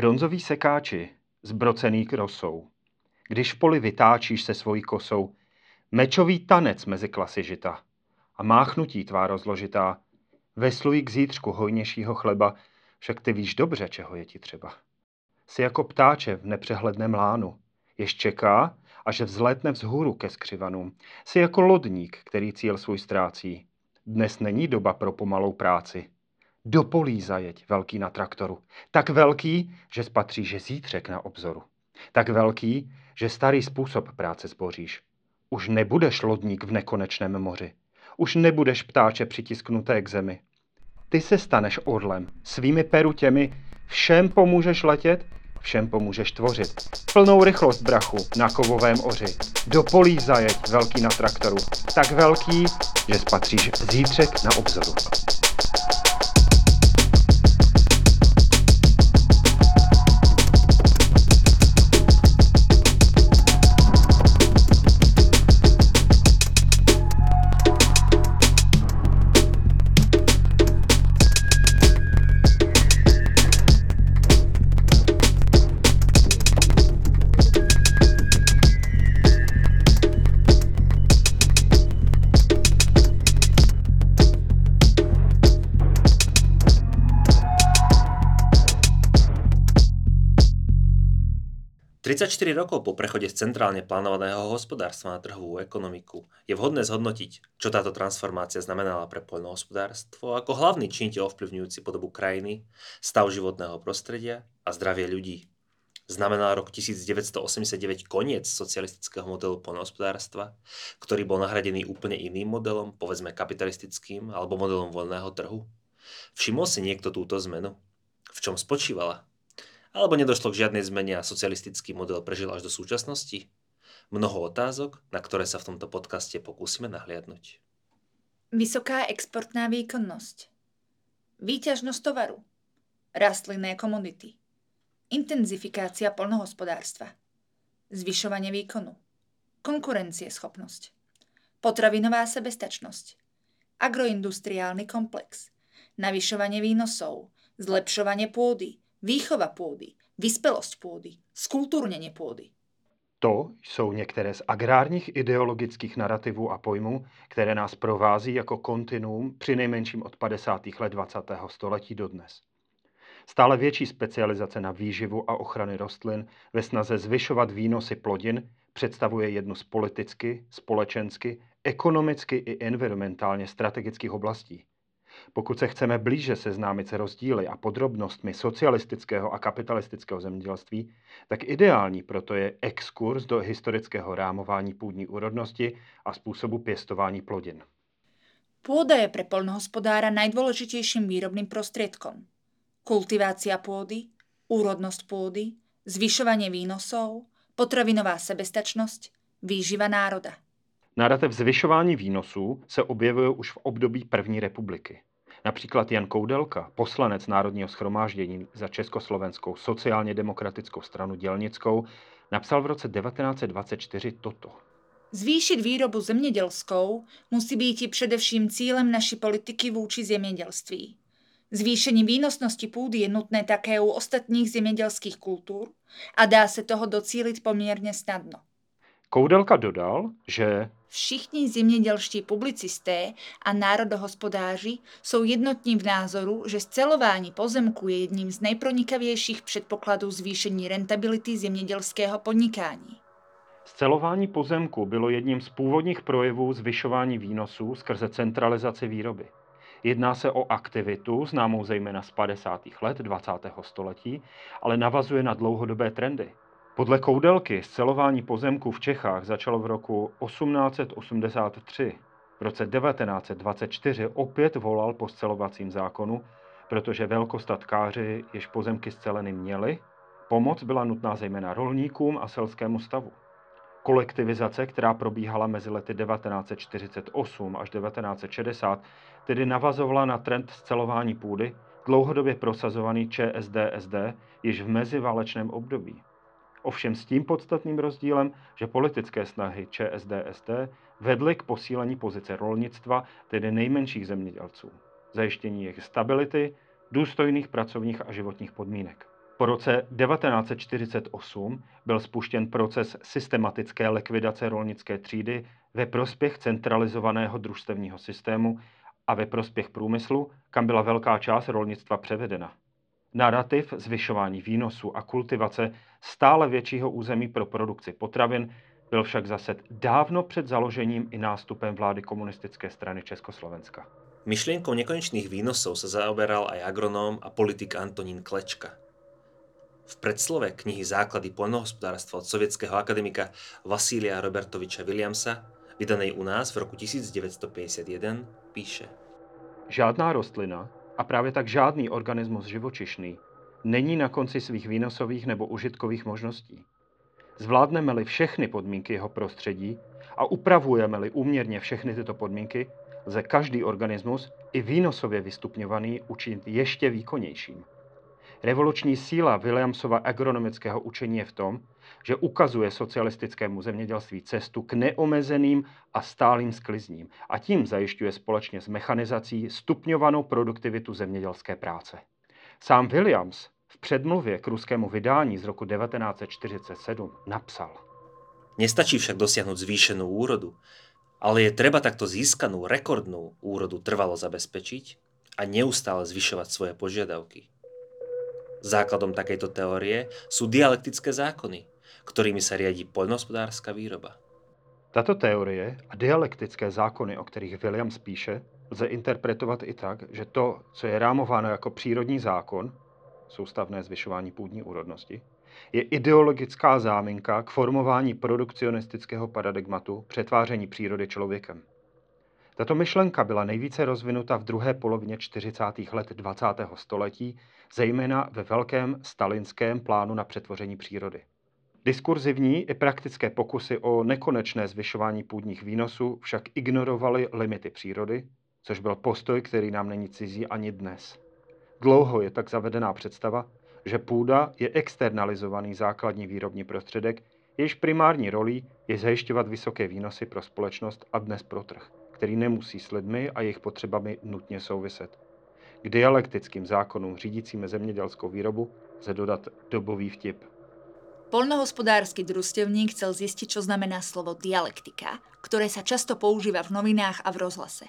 Bronzoví sekáči, zbrocený krosou. Když poli vytáčíš se svojí kosou, mečový tanec mezi klasy žita a máchnutí tvá rozložitá, veslují k zítřku hojnějšího chleba, však ty víš dobře, čeho je ti třeba. Jsi jako ptáče v nepřehledném lánu, jež čeká, až vzlétne vzhůru ke skřivanům. Jsi jako lodník, který cíl svůj ztrácí. Dnes není doba pro pomalou práci. Do polí zajeď, velký na traktoru. Tak velký, že spatříš zítřek na obzoru. Tak velký, že starý způsob práce zboříš. Už nebudeš lodník v nekonečném moři. Už nebudeš ptáče přitisknuté k zemi. Ty se staneš orlem, svými peru těmi, všem pomůžeš letět, všem pomůžeš tvořit. Plnou rychlost brachu na kovovém oři. Do polí zajeď, velký na traktoru. Tak velký, že spatříš zítřek na obzoru. 34 rokov po prechode z centrálne plánovaného hospodárstva na trhovú ekonomiku je vhodné zhodnotiť, čo táto transformácia znamenala pre poľnohospodárstvo ako hlavný činiteľ ovplyvňujúci podobu krajiny, stav životného prostredia a zdravie ľudí. Znamenal rok 1989 koniec socialistického modelu poľnohospodárstva, ktorý bol nahradený úplne iným modelom, povedzme kapitalistickým alebo modelom voľného trhu. Všimol si niekto túto zmenu? V čom spočívala? Alebo nedošlo k žiadnej zmene a socialistický model prežil až do súčasnosti? Mnoho otázok, na ktoré sa v tomto podcaste pokúsime nahliadnúť. Vysoká exportná výkonnosť. Výťažnosť tovaru. Rastlinné komodity. Intenzifikácia polnohospodárstva. Zvyšovanie výkonu. Konkurencieschopnosť. Potravinová sebestačnosť. Agroindustriálny komplex. Navyšovanie výnosov. Zlepšovanie pôdy výchova půdy, vyspělost půdy, skulturnenie půdy. To jsou některé z agrárních ideologických narrativů a pojmů, které nás provází jako kontinuum při nejmenším od 50. let 20. století do dnes. Stále větší specializace na výživu a ochrany rostlin ve snaze zvyšovat výnosy plodin představuje jednu z politicky, společensky, ekonomicky i environmentálně strategických oblastí. Pokud se chceme blíže seznámit se rozdíly a podrobnostmi socialistického a kapitalistického zemědělství, tak ideální proto je exkurs do historického rámování půdní úrodnosti a způsobu pěstování plodin. Pôda je pre polnohospodára najdôležitejším výrobným prostriedkom. Kultivácia pôdy, úrodnosť pôdy, zvyšovanie výnosov, potravinová sebestačnosť, výživa národa. Narrativ zvyšování výnosů se objevuje už v období první republiky. Například Jan Koudelka, poslanec Národního schromáždění za Československou sociálně demokratickou stranu dělnickou, napsal v roce 1924 toto. Zvýšit výrobu zemědělskou musí být i především cílem naší politiky vůči zemědělství. Zvýšení výnosnosti půdy je nutné také u ostatních zemědělských kultur a dá se toho docílit poměrně snadno. Koudelka dodal, že Všichni zemědělští publicisté a národohospodáři jsou jednotní v názoru, že scelování pozemku je jedním z nejpronikavějších předpokladů zvýšení rentability zemědělského podnikání. Scelování pozemku bylo jedním z původních projevů zvyšování výnosů skrze centralizaci výroby. Jedná se o aktivitu, známou zejména z 50. let 20. století, ale navazuje na dlouhodobé trendy. Podle Koudelky scelování pozemků v Čechách začalo v roku 1883. V roce 1924 opět volal po scelovacím zákonu, protože velkostatkáři, jež pozemky sceleny měli, pomoc byla nutná zejména rolníkům a selskému stavu. Kolektivizace, která probíhala mezi lety 1948 až 1960, tedy navazovala na trend scelování půdy, dlouhodobě prosazovaný ČSDSD již v meziválečném období. Ovšem s tím podstatným rozdílem, že politické snahy ČSDSD vedly k posílení pozice rolnictva, tedy nejmenších zemědělců, zajištění jejich stability, důstojných pracovních a životních podmínek. Po roce 1948 byl spuštěn proces systematické likvidace rolnické třídy ve prospěch centralizovaného družstevního systému a ve prospěch průmyslu, kam byla velká část rolnictva převedena. Narrativ zvyšování výnosu a kultivace stále většího území pro produkci potravin byl však zase dávno před založením i nástupem vlády komunistické strany Československa. Myšlienkou nekonečných výnosov sa zaoberal aj agronóm a politik Antonín Klečka. V predslove knihy Základy poľnohospodárstva od sovietského akademika Vasília Robertoviča Williamsa, vydanej u nás v roku 1951, píše Žádná rostlina, a právě tak žádný organismus živočišný, není na konci svých výnosových nebo užitkových možností. Zvládneme-li všechny podmínky jeho prostředí a upravujeme-li úměrně všechny tyto podmínky, lze každý organismus, i výnosově vystupňovaný, učinit ještě výkonnějším. Revoluční síla Williamsova agronomického učení je v tom, že ukazuje socialistickému zemědělství cestu k neomezeným a stálým sklizním a tím zajišťuje společně s mechanizací stupňovanou produktivitu zemědělské práce. Sám Williams v předmluvě k ruskému vydání z roku 1947 napsal. Nestačí však dosiahnuť zvýšenú úrodu, ale je treba takto získanú rekordnú úrodu trvalo zabezpečiť a neustále zvyšovať svoje požiadavky. Základom takejto teórie sú dialektické zákony, ktorými sa riadí poľnohospodárska výroba. Tato teorie a dialektické zákony, o kterých Williams píše, lze interpretovat i tak, že to, co je rámováno jako přírodní zákon, soustavné zvyšování půdní úrodnosti, je ideologická záminka k formování produkcionistického paradigmatu přetváření přírody člověkem. Tato myšlenka byla nejvíce rozvinuta v druhé polovině 40. let 20. století, zejména ve velkém stalinském plánu na přetvoření přírody. Diskurzivní i praktické pokusy o nekonečné zvyšování půdních výnosů však ignorovaly limity přírody, což byl postoj, který nám není cizí ani dnes. Dlouho je tak zavedená představa, že půda je externalizovaný základní výrobní prostředek, jejíž primární rolí je zajišťovat vysoké výnosy pro společnost a dnes pro trh, který nemusí s lidmi a jejich potřebami nutně souviset. K dialektickým zákonům řídícím zemědělskou výrobu lze dodat dobový vtip. Polnohospodársky družstevník chcel zistiť, čo znamená slovo dialektika, ktoré sa často používa v novinách a v rozhlase.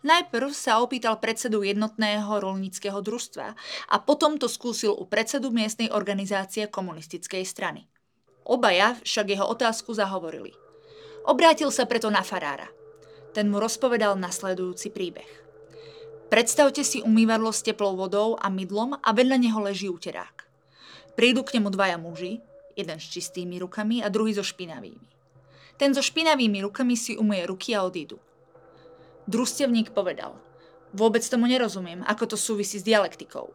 Najprv sa opýtal predsedu jednotného rolníckého družstva a potom to skúsil u predsedu miestnej organizácie komunistickej strany. Obaja však jeho otázku zahovorili. Obrátil sa preto na farára. Ten mu rozpovedal nasledujúci príbeh. Predstavte si umývadlo s teplou vodou a mydlom a vedľa neho leží uterák. Prídu k nemu dvaja muži, jeden s čistými rukami a druhý so špinavými. Ten so špinavými rukami si umie ruky a odídu. Družstevník povedal, vôbec tomu nerozumiem, ako to súvisí s dialektikou.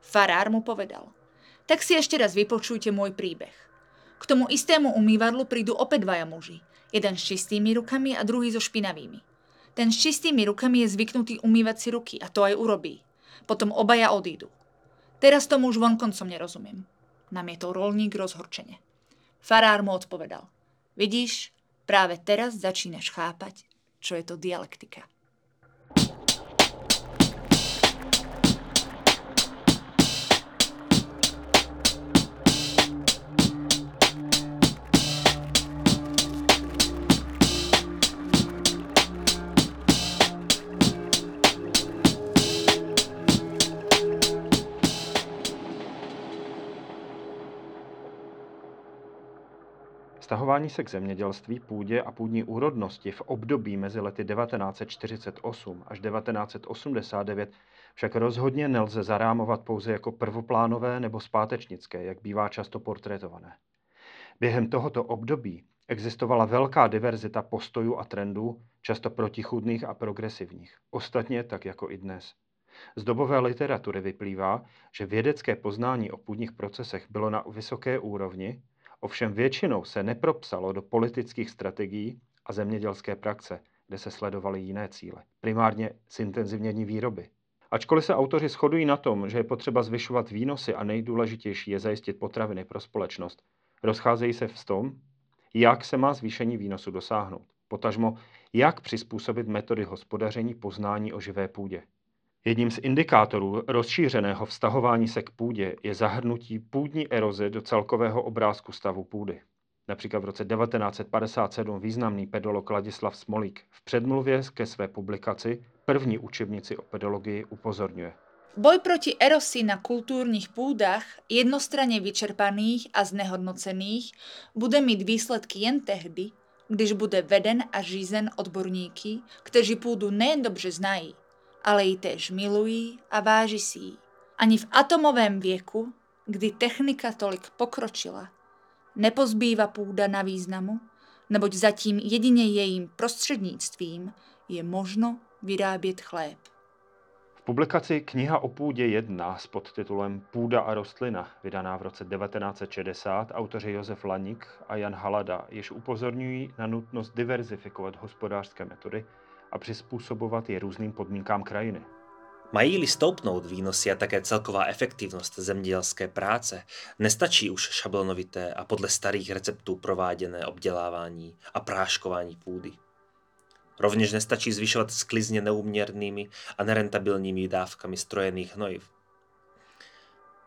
Farár mu povedal, tak si ešte raz vypočujte môj príbeh. K tomu istému umývadlu prídu opäť dvaja muži, jeden s čistými rukami a druhý so špinavými. Ten s čistými rukami je zvyknutý umývať si ruky a to aj urobí. Potom obaja odídu. Teraz tomu už vonkoncom nerozumiem namietol rolník rozhorčene. Farár mu odpovedal. Vidíš, práve teraz začínaš chápať, čo je to dialektika. Vztahování se k zemědělství, půdě a půdní úrodnosti v období mezi lety 1948 až 1989 však rozhodně nelze zarámovat pouze jako prvoplánové nebo zpátečnické, jak bývá často portrétované. Během tohoto období existovala velká diverzita postojů a trendů, často protichudných a progresivních, ostatně tak jako i dnes. Z dobové literatury vyplývá, že vědecké poznání o půdních procesech bylo na vysoké úrovni, ovšem většinou se nepropsalo do politických strategií a zemědělské praxe, kde se sledovaly jiné cíle, primárně zintenzivnění výroby. Ačkoliv se autoři shodují na tom, že je potřeba zvyšovat výnosy a nejdůležitější je zajistit potraviny pro společnost, rozcházejí se v tom, jak se má zvýšení výnosu dosáhnout. Potažmo, jak přizpůsobit metody hospodaření poznání o živé půdě. Jedním z indikátorů rozšířeného vztahování se k půdě je zahrnutí půdní eroze do celkového obrázku stavu půdy. Například v roce 1957 významný pedolog Ladislav Smolík v předmluvě ke své publikaci první učebnici o pedologii upozorňuje. Boj proti erosi na kultúrnych půdách, jednostranně vyčerpaných a znehodnocených, bude mít výsledky jen tehdy, když bude veden a řízen odborníky, kteří půdu nejen dobře znají, ale ji též milují a váží si ji. Ani v atomovém věku, kdy technika tolik pokročila, nepozbývá půda na významu, neboť zatím jedině jejím prostřednictvím je možno vyrábět chléb. V publikaci Kniha o půdě 1 s podtitulem Půda a rostlina, vydaná v roce 1960, autoři Josef Laník a Jan Halada již upozorňují na nutnost diverzifikovat hospodářské metody a přizpůsobovat je různým podmínkám krajiny. Mají-li stoupnout výnosy a také celková efektivnost zemědělské práce, nestačí už šablonovité a podle starých receptů prováděné obdělávání a práškování půdy. Rovněž nestačí zvyšovat sklizně neúměrnými a nerentabilními dávkami strojených hnojiv.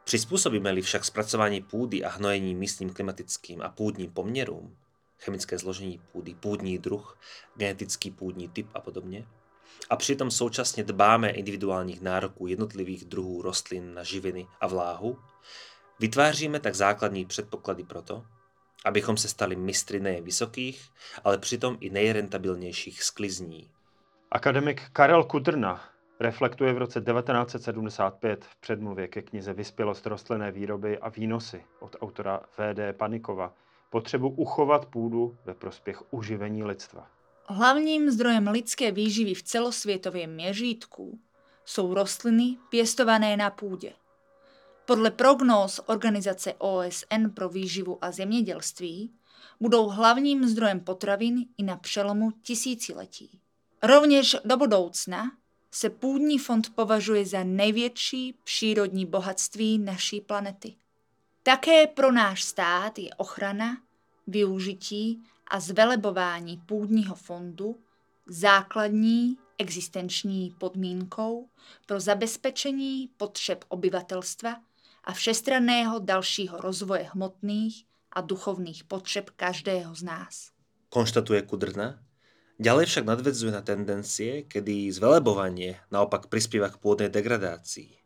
Přizpůsobíme-li však zpracování půdy a hnojení místním klimatickým a půdním poměrům, chemické zložení půdy, půdní druh, genetický půdní typ a podobně, a přitom současně dbáme individuálních nároků jednotlivých druhů rostlin na živiny a vláhu, vytváříme tak základní předpoklady pro to, abychom se stali mistry nejen vysokých, ale přitom i nejrentabilnějších sklizní. Akademik Karel Kudrna reflektuje v roce 1975 v předmluvě ke knize Vyspělost rostlinné výroby a výnosy od autora V.D. Panikova potřebu uchovat půdu ve prospěch uživení lidstva. Hlavním zdrojem lidské výživy v celosvětovém měřítku jsou rostliny pěstované na půdě. Podle prognóz Organizace OSN pro výživu a zemědělství budou hlavním zdrojem potravin i na přelomu tisíciletí. Rovněž do budoucna se půdní fond považuje za největší přírodní bohatství naší planety. Také pro náš stát je ochrana, využití a zvelebování půdního fondu základní existenční podmínkou pro zabezpečení potřeb obyvatelstva a všestranného dalšího rozvoje hmotných a duchovných potřeb každého z nás. Konštatuje Kudrna. Ďalej však nadvedzuje na tendencie, kedy zvelebovanie naopak prispieva k pôdnej degradácii.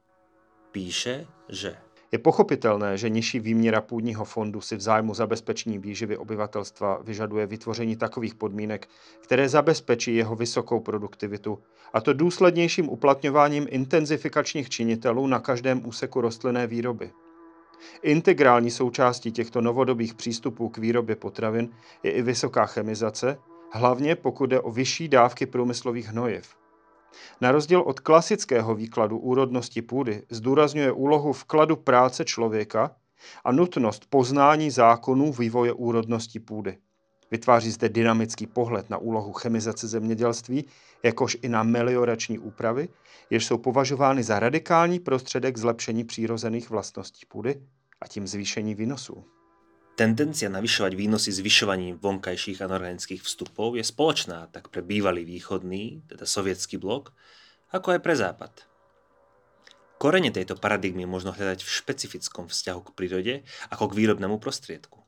Píše, že je pochopitelné, že nižší výměra půdního fondu si v zájmu zabezpečení výživy obyvatelstva vyžaduje vytvoření takových podmínek, které zabezpečí jeho vysokou produktivitu, a to důslednějším uplatňováním intenzifikačních činitelů na každém úseku rostlinné výroby. Integrální součástí těchto novodobých přístupů k výrobě potravin je i vysoká chemizace, hlavně pokud jde o vyšší dávky průmyslových hnojiv. Na rozdíl od klasického výkladu úrodnosti půdy zdůrazňuje úlohu vkladu práce člověka a nutnost poznání zákonů vývoje úrodnosti půdy. Vytváří zde dynamický pohled na úlohu chemizace zemědělství, jakož i na meliorační úpravy, jež jsou považovány za radikální prostředek zlepšení přírozených vlastností půdy a tím zvýšení výnosů. Tendencia navyšovať výnosy zvyšovaním vonkajších anorganických vstupov je spoločná tak pre bývalý východný, teda sovietský blok, ako aj pre západ. Korene tejto paradigmy možno hľadať v špecifickom vzťahu k prírode ako k výrobnému prostriedku.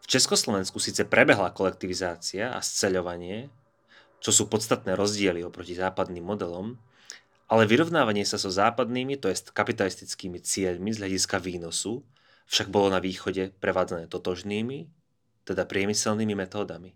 V Československu síce prebehla kolektivizácia a sceľovanie, čo sú podstatné rozdiely oproti západným modelom, ale vyrovnávanie sa so západnými, to jest kapitalistickými cieľmi z hľadiska výnosu, však bolo na východe prevádzané totožnými, teda priemyselnými metódami.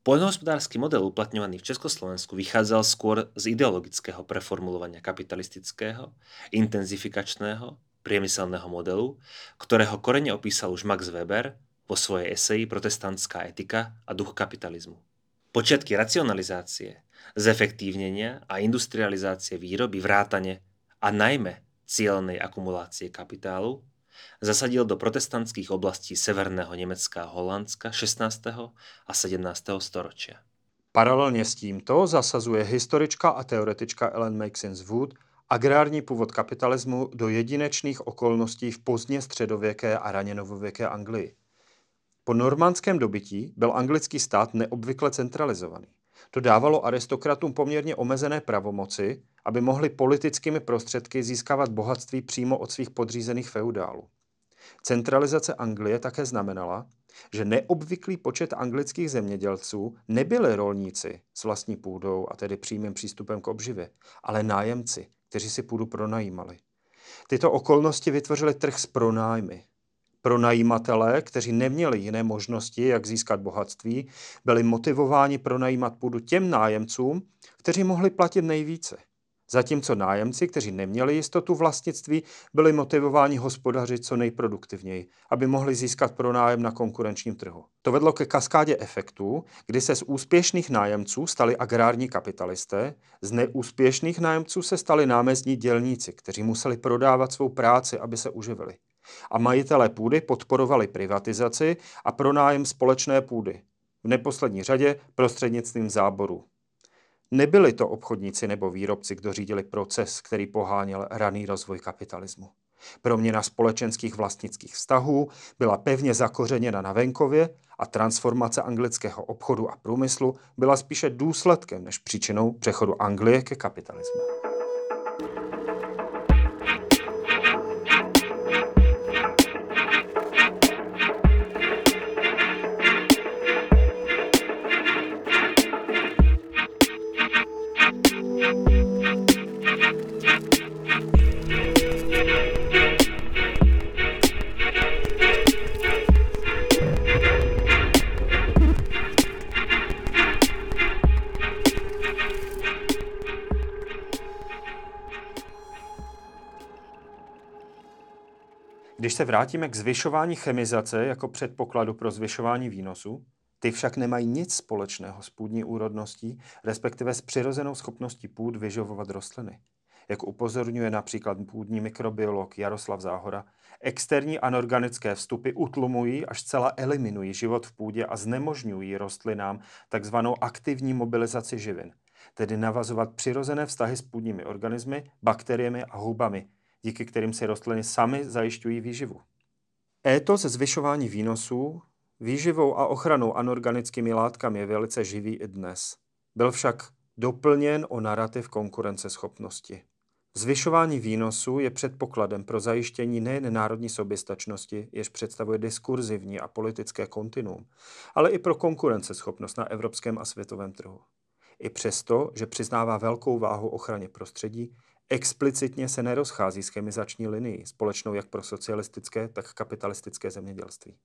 Poľnohospodársky model uplatňovaný v Československu vychádzal skôr z ideologického preformulovania kapitalistického, intenzifikačného, priemyselného modelu, ktorého korene opísal už Max Weber vo svojej eseji Protestantská etika a duch kapitalizmu. Počiatky racionalizácie, zefektívnenia a industrializácie výroby vrátane a najmä cieľnej akumulácie kapitálu zasadil do protestantských oblastí severného Německa a Holandska 16. a 17. storočia. Paralelně s tímto zasazuje historička a teoretička Ellen Maxins Wood agrární původ kapitalismu do jedinečných okolností v pozdně středověké a raně novověké Anglii. Po normandském dobytí byl anglický stát neobvykle centralizovaný. To dávalo aristokratům poměrně omezené pravomoci, aby mohli politickými prostředky získávat bohatství přímo od svých podřízených feudálů. Centralizace Anglie také znamenala, že neobvyklý počet anglických zemědělců nebyli rolníci s vlastní půdou a tedy přímým přístupem k obživě, ale nájemci, kteří si půdu pronajímali. Tyto okolnosti vytvořily trh s pronájmy. Pronajímatelé, kteří neměli jiné možnosti, jak získat bohatství, byli motivováni pronajímat půdu těm nájemcům, kteří mohli platit nejvíce – Zatímco nájemci, kteří neměli jistotu vlastnictví, byli motivováni hospodařit co nejproduktivněji, aby mohli získat pronájem na konkurenčním trhu. To vedlo ke kaskádě efektů, kdy se z úspěšných nájemců stali agrární kapitalisté, z neúspěšných nájemců se stali námezdní dělníci, kteří museli prodávat svou práci, aby se uživili. A majitelé půdy podporovali privatizaci a pronájem společné půdy. V neposlední řadě prostřednictvím záboru. Nebyli to obchodníci nebo výrobci, kdo řídili proces, který poháněl raný rozvoj kapitalismu. Proměna společenských vlastnických vztahů byla pevně zakořeněna na venkově a transformace anglického obchodu a průmyslu byla spíše důsledkem než příčinou přechodu Anglie ke kapitalismu. Se vrátíme k zvyšování chemizace jako předpokladu pro zvyšování výnosu, ty však nemají nic společného s půdní úrodností, respektive s přirozenou schopností půd vyživovat rostliny. Jak upozorňuje například půdní mikrobiolog Jaroslav Záhora, externí anorganické vstupy utlumují až zcela eliminují život v půdě a znemožňují rostlinám takzvanou aktivní mobilizaci živin, tedy navazovat přirozené vztahy s půdními organismy, bakteriemi a hubami, díky kterým si rostliny sami zajišťují výživu. Étos zvyšování výnosů, výživou a ochranou anorganickými látkami je velice živý i dnes. Byl však doplněn o narrativ konkurenceschopnosti. Zvyšování výnosů je předpokladem pro zajištění nejen národní soběstačnosti, jež představuje diskurzivní a politické kontinuum, ale i pro konkurenceschopnost na evropském a světovém trhu. I přesto, že přiznává velkou váhu ochraně prostředí, explicitně se nerozchází s chemizační linií, společnou jak pro socialistické, tak kapitalistické zemědělství.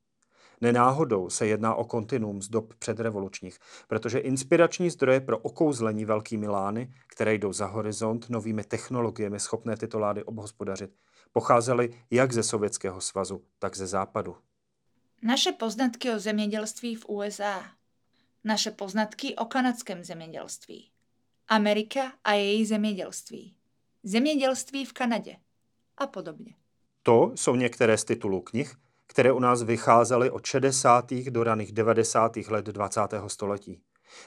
Nenáhodou se jedná o kontinuum z dob předrevolučních, protože inspirační zdroje pro okouzlení velkými lány, které jdou za horizont novými technologiemi schopné tyto lády obhospodařit, pocházely jak ze Sovětského svazu, tak ze západu. Naše poznatky o zemědělství v USA. Naše poznatky o kanadském zemědělství. Amerika a její zemědělství zemědělství v Kanadě a podobně. To jsou některé z titulů knih, které u nás vycházely od 60. do raných 90. let 20. století.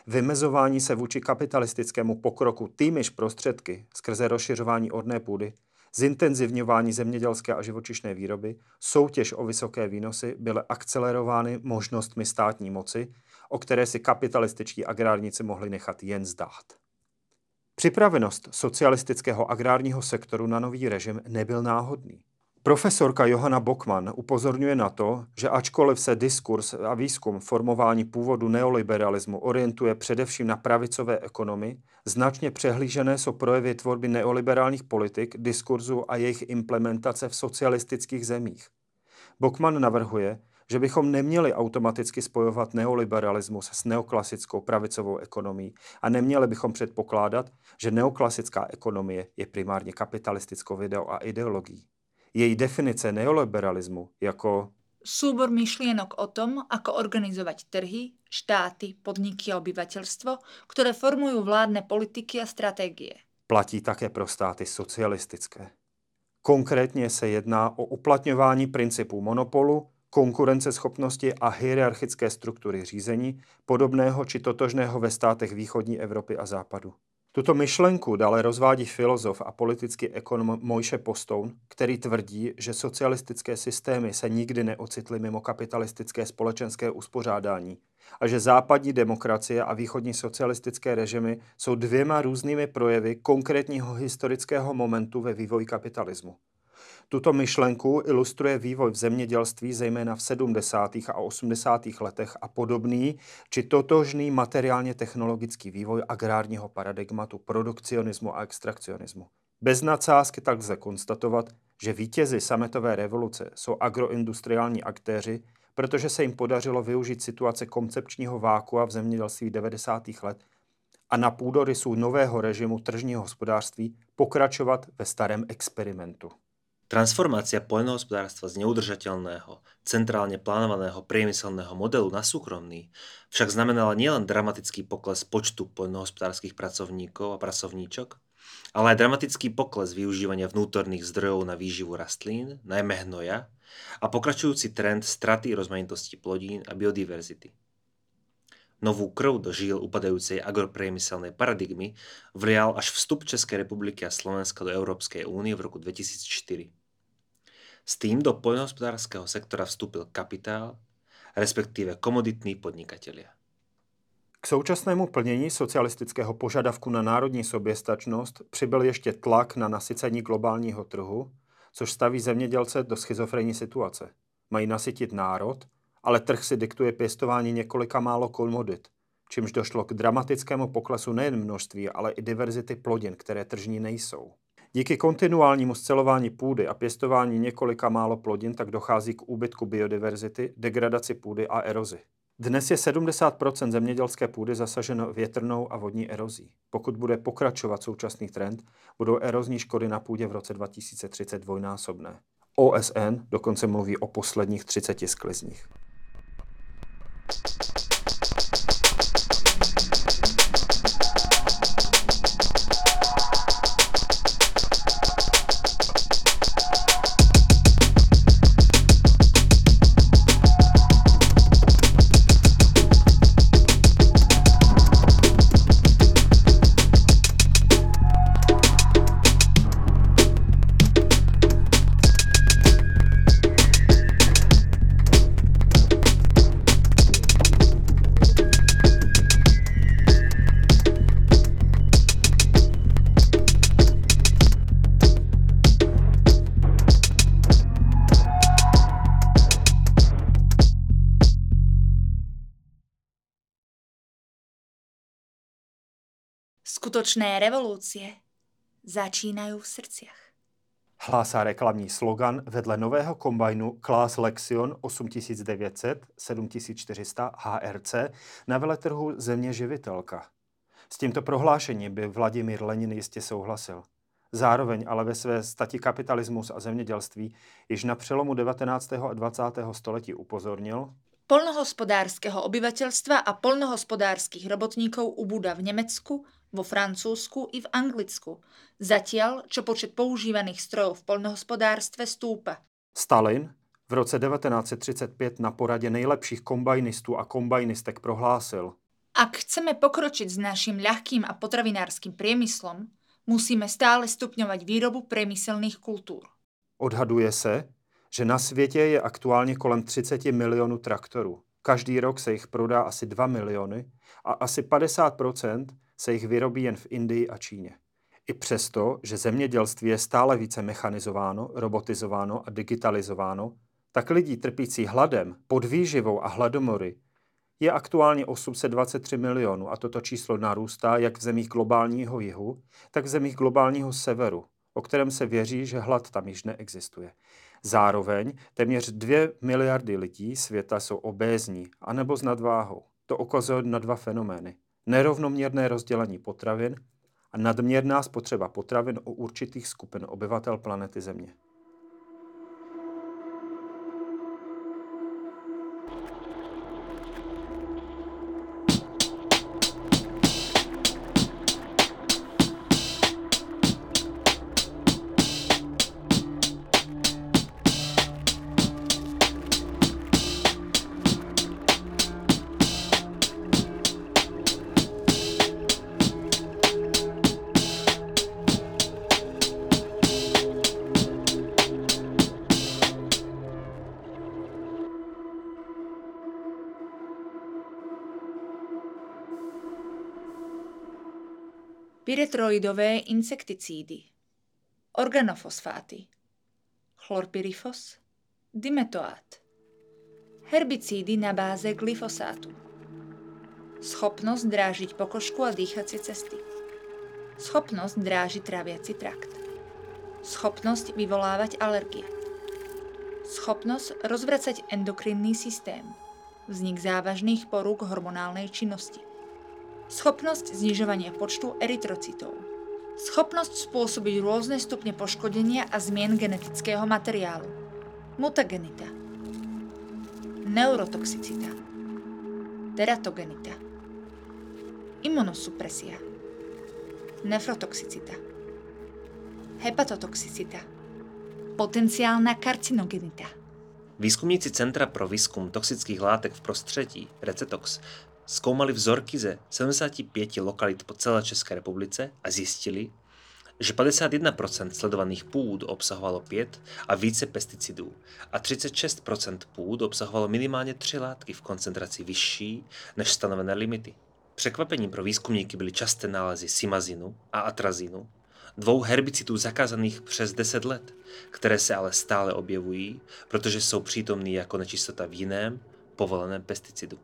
Vymezování se vůči kapitalistickému pokroku týmiž prostředky skrze rozšiřování orné půdy, zintenzivňování zemědělské a živočišné výroby, soutěž o vysoké výnosy byly akcelerovány možnostmi státní moci, o které si kapitalističtí agrárníci mohli nechat jen zdát. Připravenost socialistického agrárního sektoru na nový režim nebyl náhodný. Profesorka Johanna Bockman upozorňuje na to, že ačkoliv se diskurs a výzkum formování původu neoliberalismu orientuje především na pravicové ekonomy, značně přehlížené jsou projevy tvorby neoliberálních politik, diskurzu a jejich implementace v socialistických zemích. Bockman navrhuje, že bychom neměli automaticky spojovat neoliberalismus s neoklasickou pravicovou ekonomií a neměli bychom předpokládat, že neoklasická ekonomie je primárně kapitalistickou videou a ideologií. Její definice neoliberalismu jako súbor myšlienok o tom, ako organizovať trhy, štáty, podniky a obyvateľstvo, ktoré formujú vládne politiky a stratégie. platí také pro státy socialistické. Konkrétně se jedná o uplatňování principů monopolu, konkurenceschopnosti a hierarchické struktury řízení, podobného či totožného ve státech východní Evropy a západu. Tuto myšlenku dále rozvádí filozof a politický ekonom Mojše Postoun, který tvrdí, že socialistické systémy se nikdy neocitly mimo kapitalistické společenské uspořádání a že západní demokracie a východní socialistické režimy jsou dvěma různými projevy konkrétního historického momentu ve vývoji kapitalismu. Tuto myšlenku ilustruje vývoj v zemědělství zejména v 70. a 80. letech a podobný či totožný materiálně technologický vývoj agrárního paradigmatu produkcionismu a extrakcionismu. Bez nadsázky tak lze konstatovat, že vítězi sametové revoluce jsou agroindustriální aktéři, protože se jim podařilo využít situace koncepčního vákua v zemědělství 90. let a na půdorysu nového režimu tržního hospodářství pokračovat ve starém experimentu. Transformácia poľnohospodárstva z neudržateľného, centrálne plánovaného priemyselného modelu na súkromný však znamenala nielen dramatický pokles počtu poľnohospodárskych pracovníkov a pracovníčok, ale aj dramatický pokles využívania vnútorných zdrojov na výživu rastlín, najmä hnoja, a pokračujúci trend straty rozmanitosti plodín a biodiverzity. Novú krv do žíl upadajúcej agropriemyselnej paradigmy vlial až vstup Českej republiky a Slovenska do Európskej únie v roku 2004. S tým do poľnohospodárskeho sektora vstúpil kapitál, respektíve komoditní podnikatelia. K současnému plnění socialistického požadavku na národní soběstačnost přibyl ještě tlak na nasycení globálního trhu, což staví zemědělce do schizofrenní situace. Mají nasytit národ, ale trh si diktuje pěstování několika málo komodit, čímž došlo k dramatickému poklesu nejen množství, ale i diverzity plodin, které tržní nejsou. Díky kontinuálnímu scelování půdy a pěstování několika málo plodin tak dochází k úbytku biodiverzity, degradaci půdy a erozi. Dnes je 70% zemědělské půdy zasaženo větrnou a vodní erozí. Pokud bude pokračovat současný trend, budou erozní škody na půdě v roce 2030 dvojnásobné. OSN dokonce mluví o posledních 30 sklizních. Skutočné revolúcie začínajú v srdciach. Hlásá reklamní slogan vedle nového kombajnu Class Lexion 8900 7400 HRC na veletrhu Země živitelka. S tímto prohlášením by Vladimír Lenin jistě souhlasil. Zároveň ale ve své stati kapitalismus a zemědělství již na přelomu 19. a 20. století upozornil, Polnohospodárskeho obyvateľstva a polnohospodárskych robotníkov ubúda v Nemecku, vo Francúzsku i v Anglicku, zatiaľ čo počet používaných strojov v poľnohospodárstve stúpa. Stalin v roce 1935 na poradě nejlepších kombajnistů a kombajnistek prohlásil, Ak chceme pokročiť s našim ľahkým a potravinárskym priemyslom, musíme stále stupňovať výrobu priemyselných kultúr. Odhaduje se, že na světě je aktuálně kolem 30 milionů traktorů. Každý rok se jich prodá asi 2 miliony a asi 50% se jich vyrobí jen v Indii a Číně. I přesto, že zemědělství je stále více mechanizováno, robotizováno a digitalizováno, tak lidí trpící hladem, podvýživou a hladomory je aktuálně 823 milionů a toto číslo narůstá jak v zemích globálního jihu, tak v zemích globálního severu, o kterém se věří, že hlad tam již neexistuje. Zároveň téměř 2 miliardy lidí světa jsou obézní anebo s nadváhou. To ukazuje na dva fenomény. Nerovnoměrné rozdělení potravin a nadměrná spotřeba potravin u určitých skupin obyvatel planety Země. Pyretroidové insekticídy, organofosfáty, chlorpyrifos, dimetoát, herbicídy na báze glyfosátu, schopnosť drážiť pokožku a dýchacie cesty, schopnosť drážiť tráviaci trakt, schopnosť vyvolávať alergie, schopnosť rozvracať endokrinný systém, vznik závažných porúk hormonálnej činnosti, schopnosť znižovania počtu erytrocitov, schopnosť spôsobiť rôzne stupne poškodenia a zmien genetického materiálu, mutagenita, neurotoxicita, teratogenita, imunosupresia, nefrotoxicita, hepatotoxicita, potenciálna karcinogenita. Výskumníci Centra pro výzkum toxických látek v prostředí, Recetox, zkoumali vzorky ze 75 lokalit po celé České republice a zjistili, že 51% sledovaných půd obsahovalo 5 a více pesticidů a 36% půd obsahovalo minimálně 3 látky v koncentraci vyšší než stanovené limity. Překvapením pro výzkumníky byly časté nálezy simazinu a atrazinu, dvou herbicidů zakázaných přes 10 let, které se ale stále objevují, protože jsou přítomný jako nečistota v jiném, povoleném pesticidu.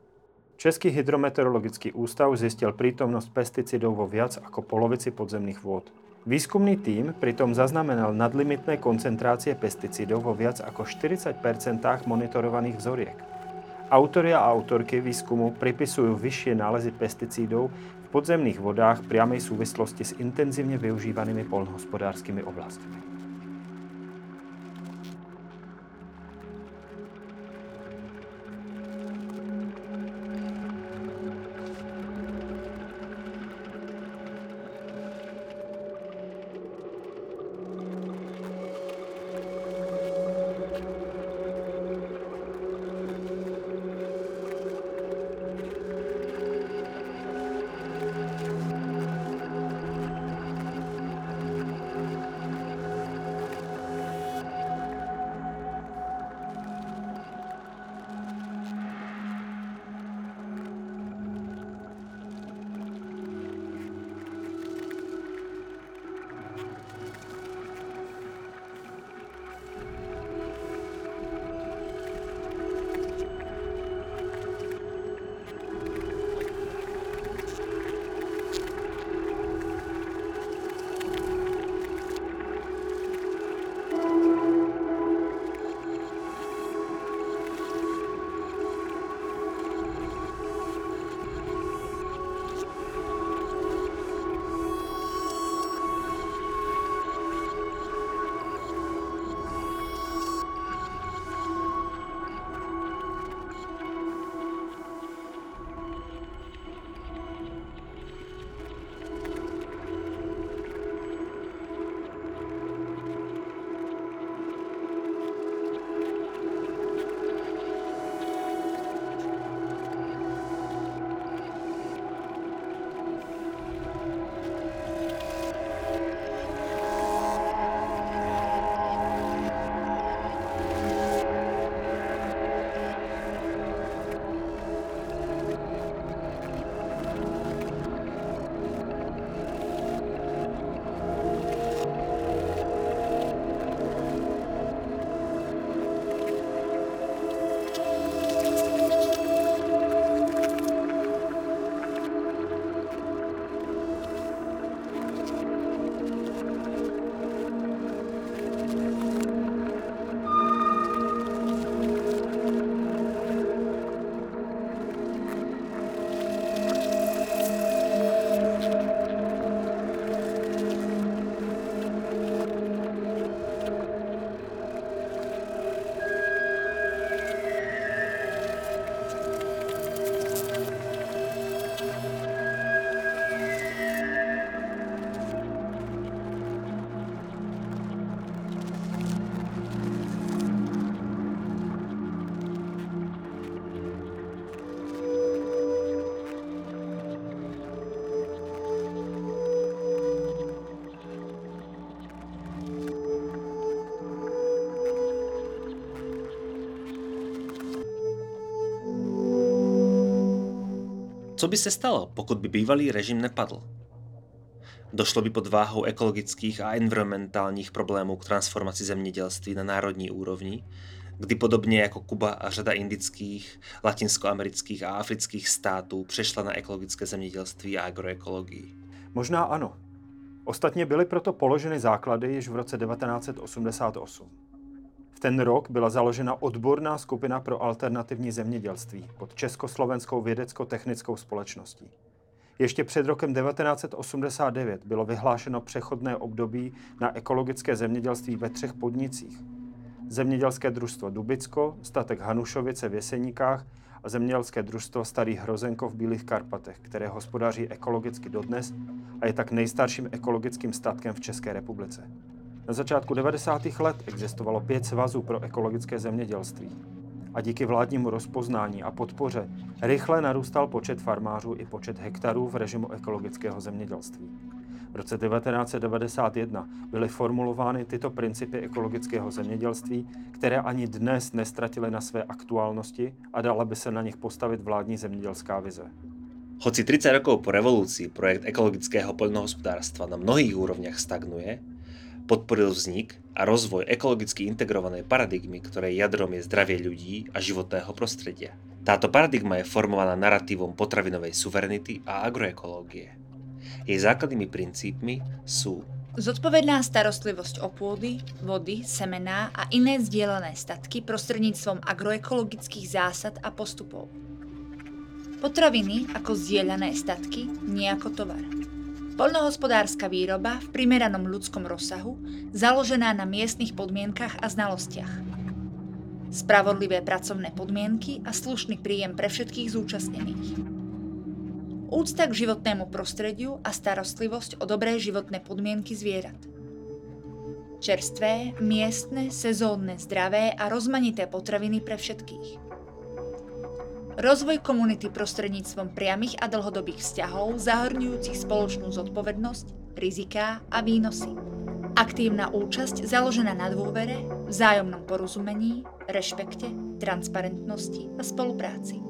Český hydrometeorologický ústav zistil prítomnosť pesticidov vo viac ako polovici podzemných vôd. Výskumný tým pritom zaznamenal nadlimitné koncentrácie pesticidov vo viac ako 40% monitorovaných vzoriek. Autory a autorky výskumu pripisujú vyššie nálezy pesticídov v podzemných vodách priamej súvislosti s intenzívne využívanými polnohospodárskymi oblastiami. Co by se stalo, pokud by bývalý režim nepadl? Došlo by pod váhou ekologických a environmentálních problémů k transformaci zemědělství na národní úrovni, kdy podobně jako Kuba a řada indických, latinskoamerických a afrických států přešla na ekologické zemědělství a agroekologii. Možná ano. Ostatně byly proto položeny základy již v roce 1988. V ten rok byla založena odborná skupina pro alternativní zemědělství pod Československou vědecko-technickou společností. Ještě před rokem 1989 bylo vyhlášeno přechodné období na ekologické zemědělství ve třech podnicích. Zemědělské družstvo Dubicko, statek Hanušovice v Jeseníkách a zemědělské družstvo Starý Hrozenko v Bílých Karpatech, které hospodaří ekologicky dodnes a je tak nejstarším ekologickým statkem v České republice. Na začátku 90. let existovalo pět svazů pro ekologické zemědělství a díky vládnímu rozpoznání a podpoře rychle narůstal počet farmářů i počet hektarů v režimu ekologického zemědělství. V roce 1991 byly formulovány tyto principy ekologického zemědělství, které ani dnes nestratily na své aktuálnosti a dala by se na nich postavit vládní zemědělská vize. Hoci 30 rokov po revolúcii projekt ekologického poľnohospodárstva na mnohých úrovniach stagnuje, podporil vznik a rozvoj ekologicky integrovanej paradigmy, ktorej jadrom je zdravie ľudí a životného prostredia. Táto paradigma je formovaná narratívom potravinovej suverenity a agroekológie. Jej základnými princípmi sú Zodpovedná starostlivosť o pôdy, vody, semená a iné zdieľané statky prostredníctvom agroekologických zásad a postupov. Potraviny ako zdieľané statky, nie ako tovar. Poľnohospodárska výroba v primeranom ľudskom rozsahu, založená na miestnych podmienkach a znalostiach. Spravodlivé pracovné podmienky a slušný príjem pre všetkých zúčastnených. Úcta k životnému prostrediu a starostlivosť o dobré životné podmienky zvierat. Čerstvé, miestne, sezónne, zdravé a rozmanité potraviny pre všetkých. Rozvoj komunity prostredníctvom priamých a dlhodobých vzťahov zahrňujúcich spoločnú zodpovednosť, riziká a výnosy. Aktívna účasť založená na dôvere, vzájomnom porozumení, rešpekte, transparentnosti a spolupráci.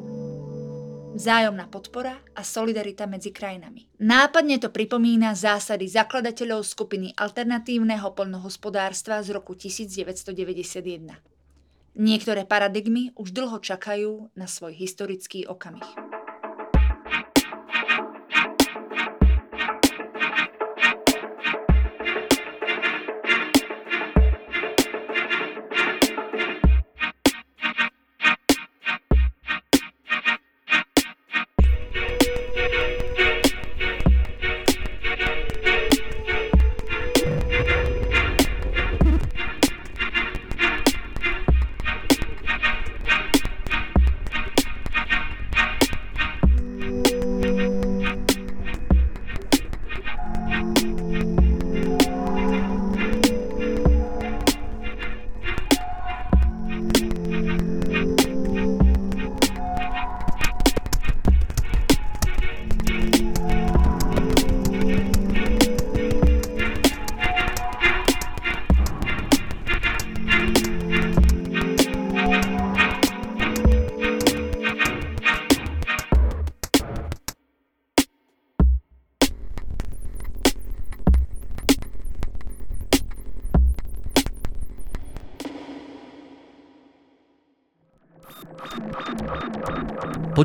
Vzájomná podpora a solidarita medzi krajinami. Nápadne to pripomína zásady zakladateľov skupiny alternatívneho poľnohospodárstva z roku 1991. Niektoré paradigmy už dlho čakajú na svoj historický okamih.